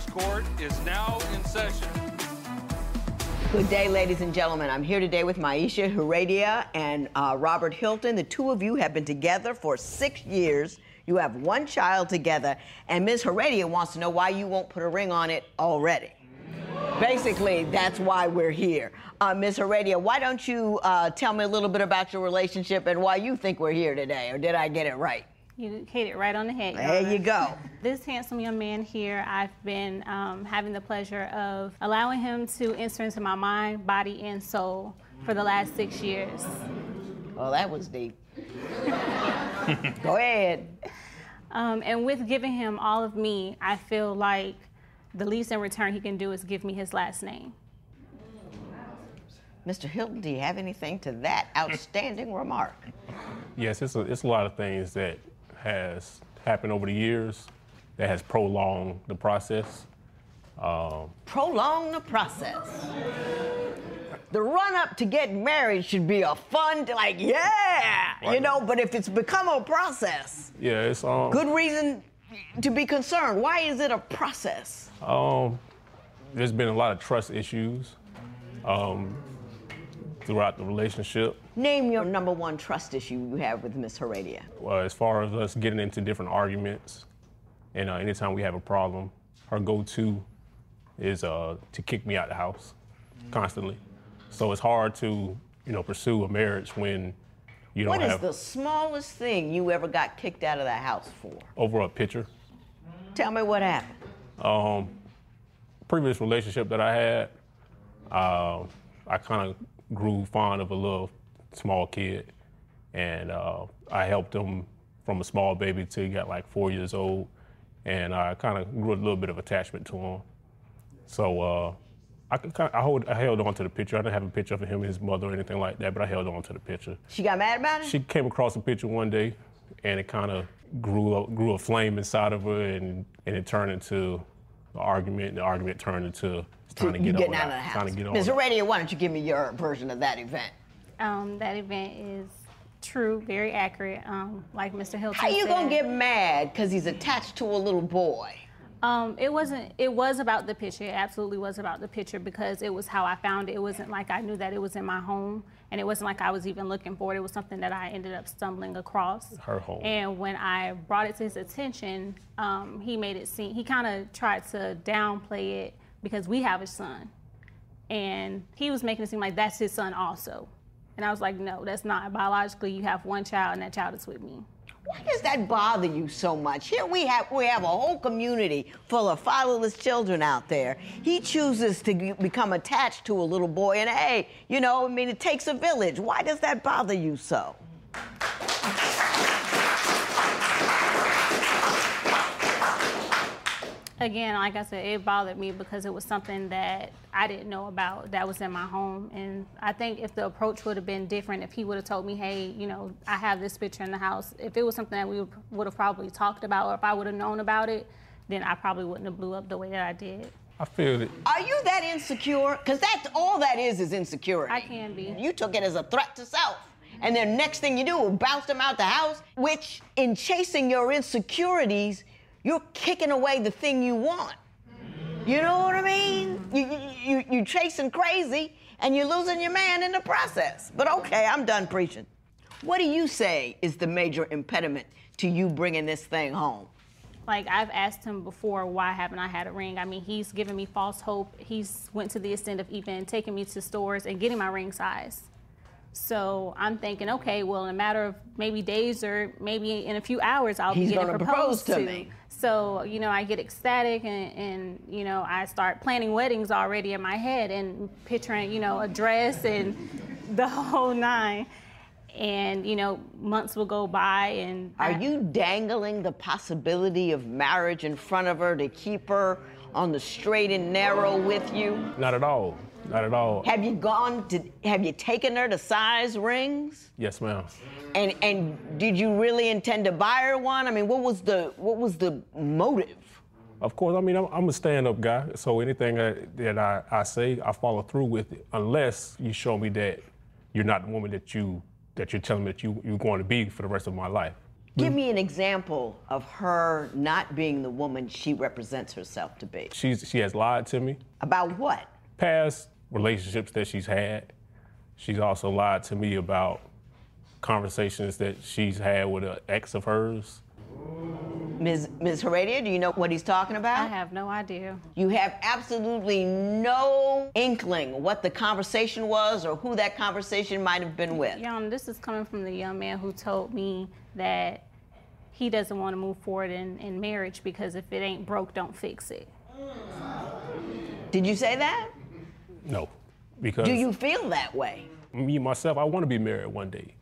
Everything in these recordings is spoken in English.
court is now in session. Good day, ladies and gentlemen. I'm here today with Myesha Heredia and uh, Robert Hilton. The two of you have been together for six years. You have one child together, and Ms. Heredia wants to know why you won't put a ring on it already. Basically, that's why we're here. Uh, Ms. Heredia, why don't you uh, tell me a little bit about your relationship and why you think we're here today, or did I get it right? You hit it right on the head. Your There Honor. you go. This handsome young man here, I've been um, having the pleasure of allowing him to enter into my mind, body, and soul for the last six years. Well, that was deep. Go ahead. Um, and with giving him all of me, I feel like the least in return he can do is give me his last name. Mr. Hilton, do you have anything to that outstanding remark? Yes, it's a, it's a lot of things that has happened over the years that has prolonged the process. Um, Prolong the process. The run up to get married should be a fun, like, yeah, you know, but if it's become a process, yeah, it's um, good reason to be concerned. Why is it a process? um, there's been a lot of trust issues um, throughout the relationship. Name your number one trust issue you have with Miss Heredia. Well, as far as us getting into different arguments, and uh, anytime we have a problem, her go-to is uh, to kick me out of the house constantly. So it's hard to, you know, pursue a marriage when you don't What have What is the smallest thing you ever got kicked out of the house for? over a picture. Tell me what happened. Um, previous relationship that I had, uh, I kind of grew fond of a little small kid, and uh, I helped him from a small baby till he got like four years old, and I kind of grew a little bit of attachment to him. So uh, I, could kinda, I, hold, I held on to the picture. I didn't have a picture of him and his mother or anything like that, but I held on to the picture. She got mad about it? She came across a picture one day, and it kind of grew a, grew a flame inside of her, and, and it turned into an argument. And the argument turned into it's time to you get getting out of the house. Time to get on. Ms. out. Heredia, why don't you give me your version of that event? Um, that event is true, very accurate. Um, like Mr. Hilton How you said. gonna get mad because he's attached to a little boy? Um, it wasn't. It was about the picture. It absolutely was about the picture because it was how I found it. It wasn't like I knew that it was in my home, and it wasn't like I was even looking for it. It was something that I ended up stumbling across. Her home. And when I brought it to his attention, um, he made it seem. He kind of tried to downplay it because we have a son, and he was making it seem like that's his son also. And I was like, no, that's not. Biologically, you have one child, and that child is with me. Why does that bother you so much? Here we have we have a whole community full of fatherless children out there. He chooses to become attached to a little boy, and hey, you know, I mean, it takes a village. Why does that bother you so? Again, like I said, it bothered me because it was something that I didn't know about that was in my home. And I think if the approach would have been different, if he would have told me, hey, you know, I have this picture in the house, if it was something that we would have probably talked about, or if I would have known about it, then I probably wouldn't have blew up the way that I did. I feel that Are you that insecure? Because that's all that is is insecurity. I can be. You took it as a threat to self. And then next thing you do, bounce them out the house, which in chasing your insecurities, you're kicking away the thing you want. You know what I mean? You, you, you, chasing crazy and you're losing your man in the process. But okay, I'm done preaching. What do you say is the major impediment to you bringing this thing home? Like I've asked him before, why haven't I had a ring? I mean, he's given me false hope. He's went to the extent of even taking me to stores and getting my ring size. So I'm thinking, okay, well, in a matter of maybe days or maybe in a few hours, I'll He's be getting gonna proposed propose to to. me. So you know, I get ecstatic and, and you know, I start planning weddings already in my head and picturing, you know, a dress and the whole nine. And you know, months will go by and Are I- you dangling the possibility of marriage in front of her to keep her on the straight and narrow with you? not at all. Not at all. Have you gone to have you taken her to size rings? Yes, ma'am. And and did you really intend to buy her one? I mean, what was the what was the motive? Of course, I mean, I'm, I'm a stand-up guy, so anything that, that I, I say, I follow through with it, unless you show me that you're not the woman that you that you're telling me that you, you're going to be for the rest of my life. Give me an example of her not being the woman she represents herself to be. She's she has lied to me. About what? Past relationships that she's had. She's also lied to me about conversations that she's had with an ex of hers. Ms. Ms. Heredia, do you know what he's talking about? I have no idea. You have absolutely no inkling what the conversation was or who that conversation might have been with. Young, this is coming from the young man who told me that he doesn't want to move forward in, in marriage because if it ain't broke, don't fix it. Did you say that? No, because Do you feel that way? me myself, I want to be married one day.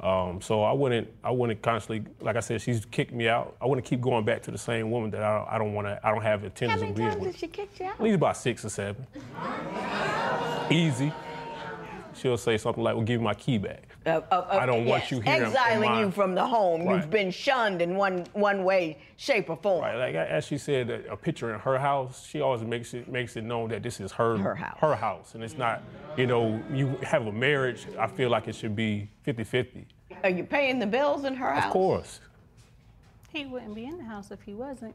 Um, so I wouldn't, I wouldn't constantly, like I said, she's kicked me out. I wouldn't keep going back to the same woman that I, I don't want to, I don't have How intentions many of being times with. did she kick you out? At least about six or seven. Easy. She'll say something like, "Well, give me my key back." Uh, uh, I don't want you here in- in Exiling my- you from the home. You've been shunned in one one way, shape, or form. Right, like as she said, a a picture in her house. She always makes it makes it known that this is her Her house. her house, and it's not. You know, you have a marriage. I feel like it should be 50-50. Are you paying the bills in her house? Of course. He wouldn't be in the house if he wasn't.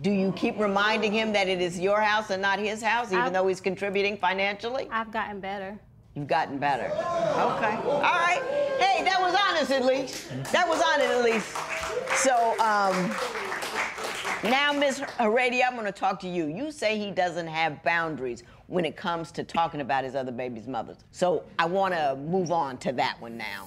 Do you keep reminding him that it is your house and not his house, even I've- though he's contributing financially? I've gotten better. You've gotten better. Okay. All right. Hey, that was honest at least. That was honest at least. So, um, now, Miss Heredia, I'm going to talk to you. You say he doesn't have boundaries when it comes to talking about his other baby's mothers. So, I want to move on to that one now.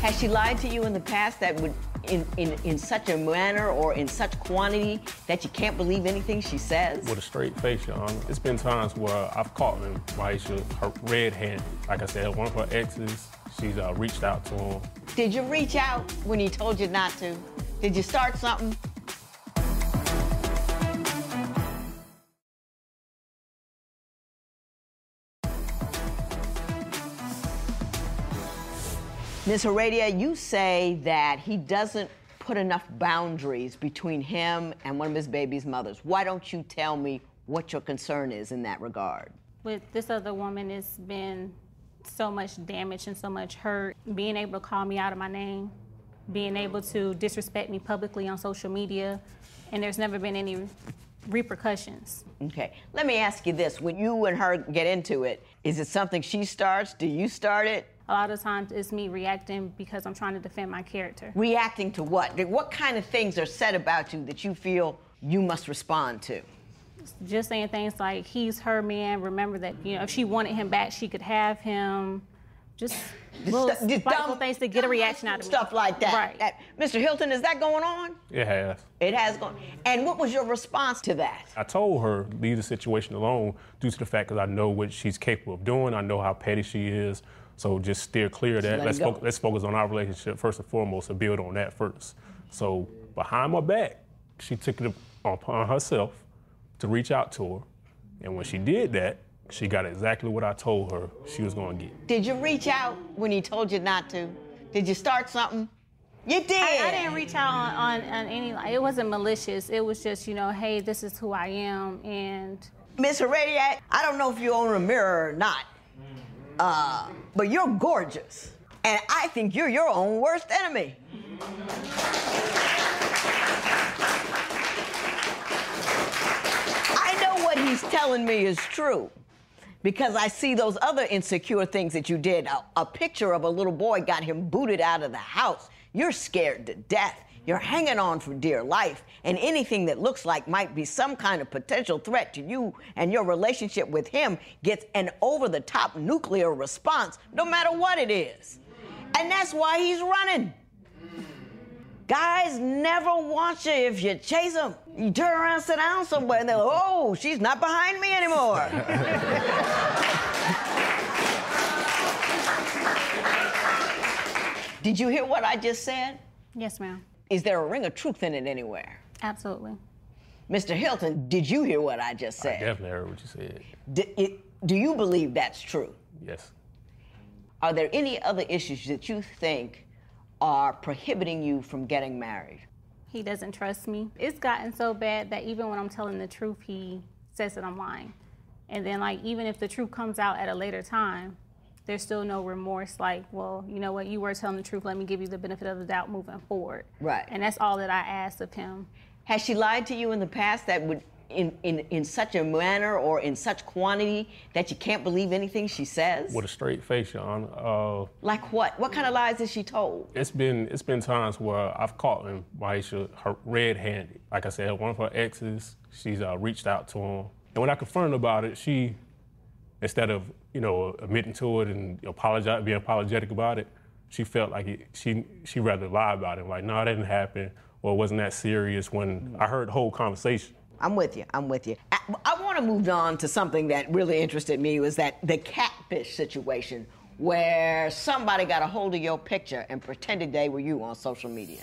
Has she lied to you in the past that would, in, in, in such a manner or in such quantity that you can't believe anything she says? With a straight face, Your Honor. It's been times where I've caught him, Myesha, her red-handed. Like I said, one of her exes, she's uh, reached out to him. Did you reach out when he told you not to? Did you start something? Ms. Heredia, you say that he doesn't put enough boundaries between him and one of his baby's mothers. Why don't you tell me what your concern is in that regard? With this other woman, it's been so much damage and so much hurt. Being able to call me out of my name, being able to disrespect me publicly on social media, and there's never been any repercussions. Okay. Let me ask you this. When you and her get into it, is it something she starts? Do you start it? A lot of times it's me reacting because I'm trying to defend my character. Reacting to what? What kind of things are said about you that you feel you must respond to? Just saying things like, he's her man, remember that, you know, if she wanted him back, she could have him. Just little Just spiteful dumb- things to get a reaction out of me. Stuff like that. Right. That- Mr. Hilton, is that going on? It has. It has gone. And what was your response to that? I told her leave the situation alone due to the fact that I know what she's capable of doing. I know how petty she is. So just steer clear of that. let Let's, fo- let's focus on our relationship first and foremost and build on that first. So behind my back, she took it upon herself to reach out to her. And when she did that, she got exactly what I told her she was going to get. Did you reach out when he told you not to? Did you start something? You did. I, I didn't reach out on, on, on any, like, it wasn't malicious. It was just, you know, hey, this is who I am. And Miss Heredia, I don't know if you own a mirror or not, uh, but you're gorgeous. And I think you're your own worst enemy. I know what he's telling me is true because I see those other insecure things that you did. A, a picture of a little boy got him booted out of the house. You're scared to death. You're hanging on for dear life, and anything that looks like might be some kind of potential threat to you and your relationship with him gets an over the top nuclear response, no matter what it is. And that's why he's running. Guys never want you if you chase them. You turn around, sit down somewhere, and they're like, oh, she's not behind me anymore. Did you hear what I just said? yes, ma'am. Is there a ring of truth in it anywhere? Absolutely. Mr. Hilton, did you hear what I just said? I said? definitely heard what you said. D- it- do you believe that's true? Yes. Are there any other issues that you think are prohibiting you from getting married? He doesn't trust me. It's gotten so bad that even when I'm telling the truth, he says that I'm lying. And then, like, even if the truth comes out at a later time, there's still no remorse. Like, well, you know what, you were telling the truth. Let me give you the benefit of the doubt moving forward. Right. And that's all that I asked of him. Has she lied to you in the past that would in, in, in such a manner or in such quantity that you can't believe anything she says? With a straight face, Your Honor. Uh, like what? What kind of lies has she told? It's been it's been times where I've caught him, Myesha, her red-handed. Like I said, one of her exes, she's uh, reached out to him, and when I confronted about it, she, instead of you know admitting to it and apologize, being apologetic about it, she felt like it, she she rather lie about it. Like, no, that didn't happen, or it wasn't that serious. When I heard the whole conversation. I'm with you. I'm with you. I, I want to move on to something that really interested me was that the catfish situation where somebody got a hold of your picture and pretended they were you on social media.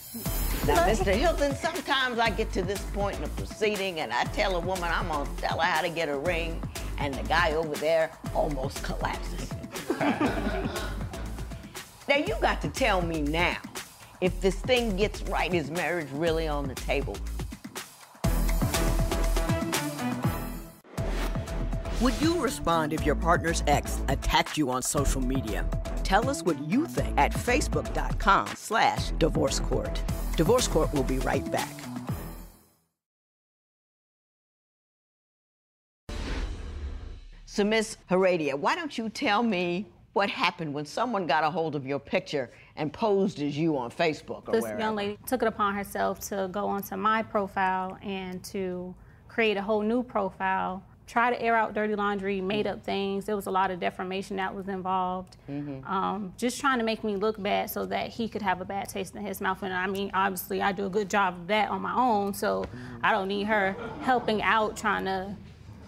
Now, Mr. Hilton, sometimes I get to this point in the proceeding and I tell a woman I'm gonna tell her how to get a ring, and the guy over there almost collapses. now, you got to tell me now if this thing gets right, is marriage really on the table? Would you respond if your partner's ex attacked you on social media? Tell us what you think at facebook.com slash divorce court. Divorce Court will be right back. So, Miss Heredia, why don't you tell me what happened when someone got a hold of your picture and posed as you on Facebook or this wherever? young lady took it upon herself to go onto my profile and to create a whole new profile try to air out dirty laundry, made up things. There was a lot of defamation that was involved. Mm-hmm. Um, just trying to make me look bad so that he could have a bad taste in his mouth. And I mean, obviously, I do a good job of that on my own, so mm-hmm. I don't need her helping out trying to,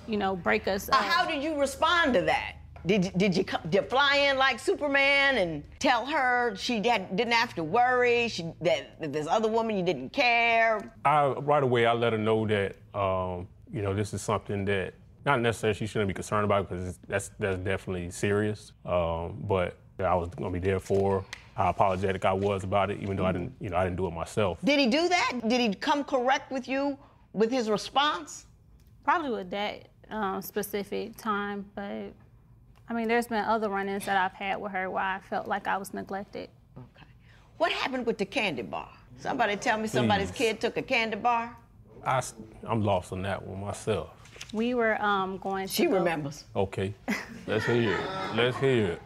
you know, break us. Uh, how did you respond to that? Did, did you did you fly in like Superman and tell her she had, didn't have to worry? She, that, that this other woman you didn't care. I right away I let her know that um, you know this is something that not necessarily she shouldn't be concerned about because that's that's definitely serious. Um, but I was gonna be there for her. how apologetic I was about it, even though I didn't, you know, I didn't do it myself. Did he do that? Did he come correct with you with his response? Probably with that um, specific time, but I mean, there's been other run-ins that I've had with her where I felt like I was neglected. Okay. What happened with the candy bar? Somebody tell me somebody's Please. kid took a candy bar? I, I'm lost on that one myself. We were um, going to. She go, remembers. Okay, let's hear it. Let's hear it.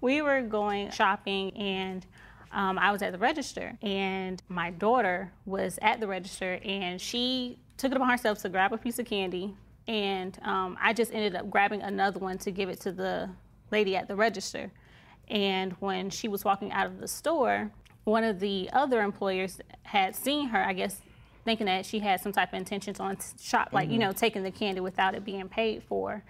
we were going shopping and. Um, I was at the register, and my daughter was at the register, and she took it upon herself to grab a piece of candy, and um, I just ended up grabbing another one to give it to the lady at the register. And when she was walking out of the store, one of the other employers had seen her, I guess, thinking that she had some type of intentions on shop, like, mm-hmm. you know, taking the candy without it being paid for.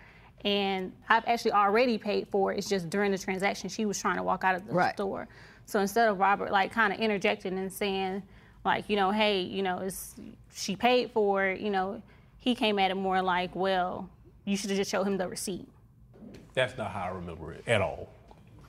And I've actually already paid for it. It's just during the transaction, she was trying to walk out of the right. store. So instead of Robert, like, kind of interjecting and saying, like, you know, hey, you know, it's, she paid for it, you know, he came at it more like, well, you should have just showed him the receipt. That's not how I remember it at all.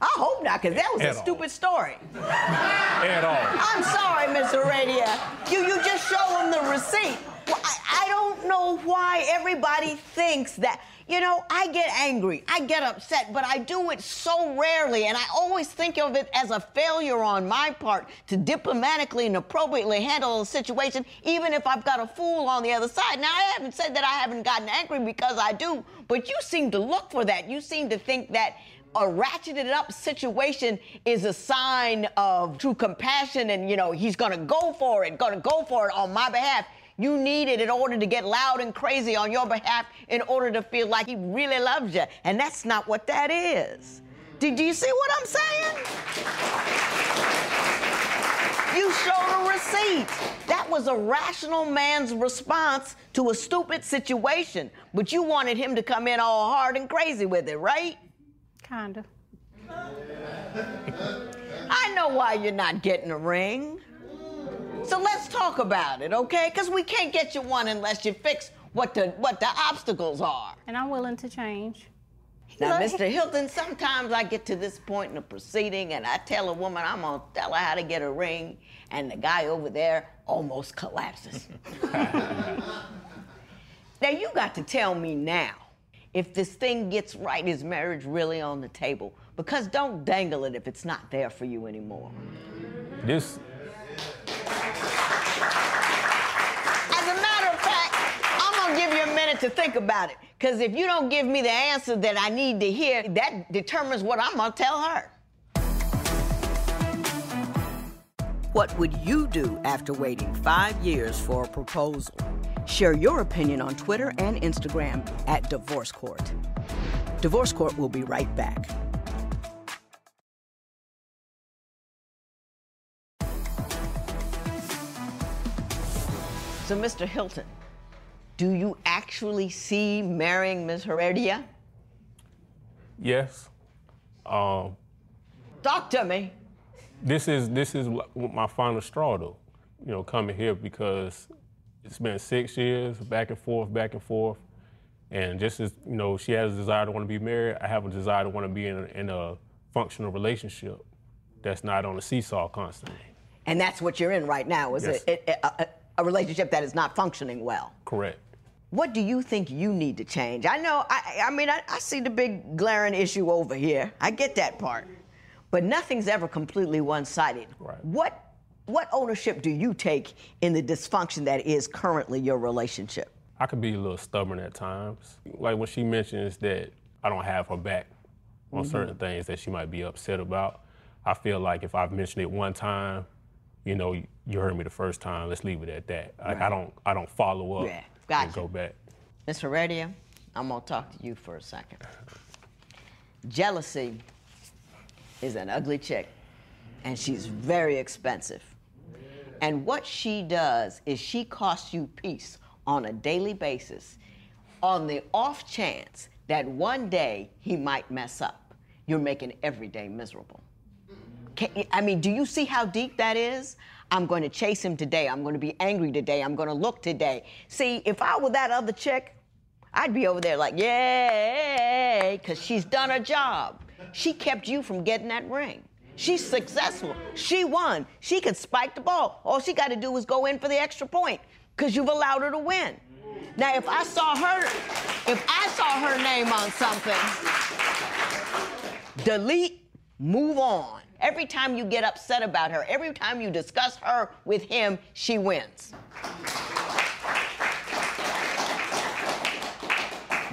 I hope not, because that was At a all. stupid story. At all. I'm sorry, Miss Heredia. You, you just show him the receipt. Well, I, I don't know why everybody thinks that. You know, I get angry, I get upset, but I do it so rarely, and I always think of it as a failure on my part to diplomatically and appropriately handle a situation, even if I've got a fool on the other side. Now, I haven't said that I haven't gotten angry because I do, but you seem to look for that. You seem to think that a ratcheted up situation is a sign of true compassion and, you know, he's going to go for it, going to go for it on my behalf. You need it in order to get loud and crazy on your behalf in order to feel like he really loves you. And that's not what that is. Did you see what I'm saying? You showed a receipt. That was a rational man's response to a stupid situation. But you wanted him to come in all hard and crazy with it, right? Kinda. I know why you're not getting a ring. So let's talk about it, okay? Because we can't get you one unless you fix what the what the obstacles are. And I'm willing to change. Now, Mr. Hilton, sometimes I get to this point in the proceeding and I tell a woman I'm gonna tell her how to get a ring, and the guy over there almost collapses. now you got to tell me now if this thing gets right, is marriage really on the table? Because don't dangle it if it's not there for you anymore. This As a matter of fact, I'm gonna give you a minute to think about it. Because if you don't give me the answer that I need to hear, that determines what I'm gonna tell her. What would you do after waiting five years for a proposal? Share your opinion on Twitter and Instagram at Divorce Court. Divorce Court will be right back. So, Mr. Hilton, do you actually see marrying Ms. Heredia? yes. Um, Talk to me. this is this is my final straw though. You know, coming here because it's been six years back and forth, back and forth, and just as you know, she has a desire to want to be married. I have a desire to want to be in a, in a functional relationship that's not on a seesaw constantly. And that's what you're in right now, is Yes. it, it, a, a, relationship that is not functioning well. Correct. What do you think you need to change? I know, I, I mean, I, I see the big glaring issue over here. I get that part. But nothing's ever completely one sided. Right. What, what ownership do you take in the dysfunction that is currently your relationship? I could be a little stubborn at times. Like when she mentions that I don't have her back on mm-hmm. certain things that she might be upset about, I feel like if I've mentioned it one time, you know, you, heard me the first time. Let's leave it at that. Like I don't, I don't follow up Yeah, and gotcha. go back. Ms. Heredia, I'm gonna talk to you for a second. Jealousy is an ugly chick, and she's very expensive. And what she does is she costs you peace on a daily basis on the off chance that one day he might mess up. You're making every day miserable. Can, I mean, do you see how deep that is? I'm going to chase him today. I'm going to be angry today. I'm going to look today. See, if I were that other chick, I'd be over there like, yay, because she's done her job. She kept you from getting that ring. She's successful. She won. She could spike the ball. All she got to do is go in for the extra point because you've allowed her to win. Now, if I saw her, if I saw her name on something, delete, move on. Every time you get upset about her, every time you discuss her with him, she wins.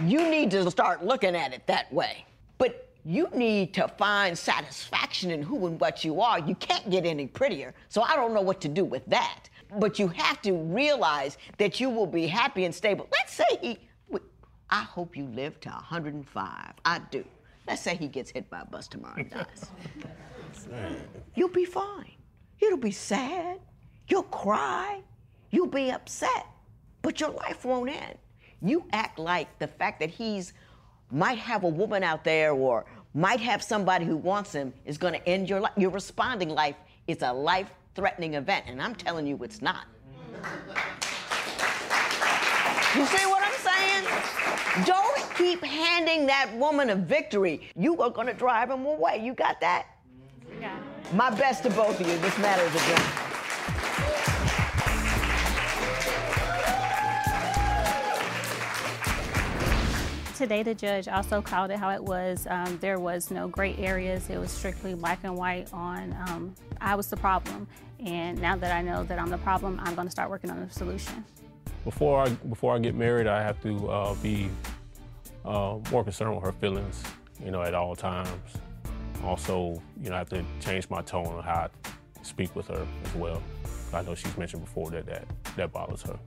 You need to start looking at it that way. But you need to find satisfaction in who and what you are. You can't get any prettier, so I don't know what to do with that. But you have to realize that you will be happy and stable. Let's say he, I hope you live to 105. I do. Let's say he gets hit by a bus tomorrow and dies. You'll be fine. It'll be sad. You'll cry. You'll be upset. But your life won't end. You act like the fact that he's might have a woman out there or might have somebody who wants him is going to end your life. Your responding life is a life-threatening event, and I'm telling you it's not. You see what I'm saying? Don't keep handing that woman a victory. You are going to drive him away. You got that? Yeah. My best to both of you. This matters adjourned. Today, the judge also called it how it was. Um, there was no gray areas. It was strictly black and white on um, I was the problem. And now that I know that I'm the problem, I'm going to start working on the solution. Before I before I get married, I have to uh, be uh, more concerned with her feelings, you know, at all times. Also, you know, I have to change my tone on how I speak with her as well. I know she's mentioned before that that, that bothers her.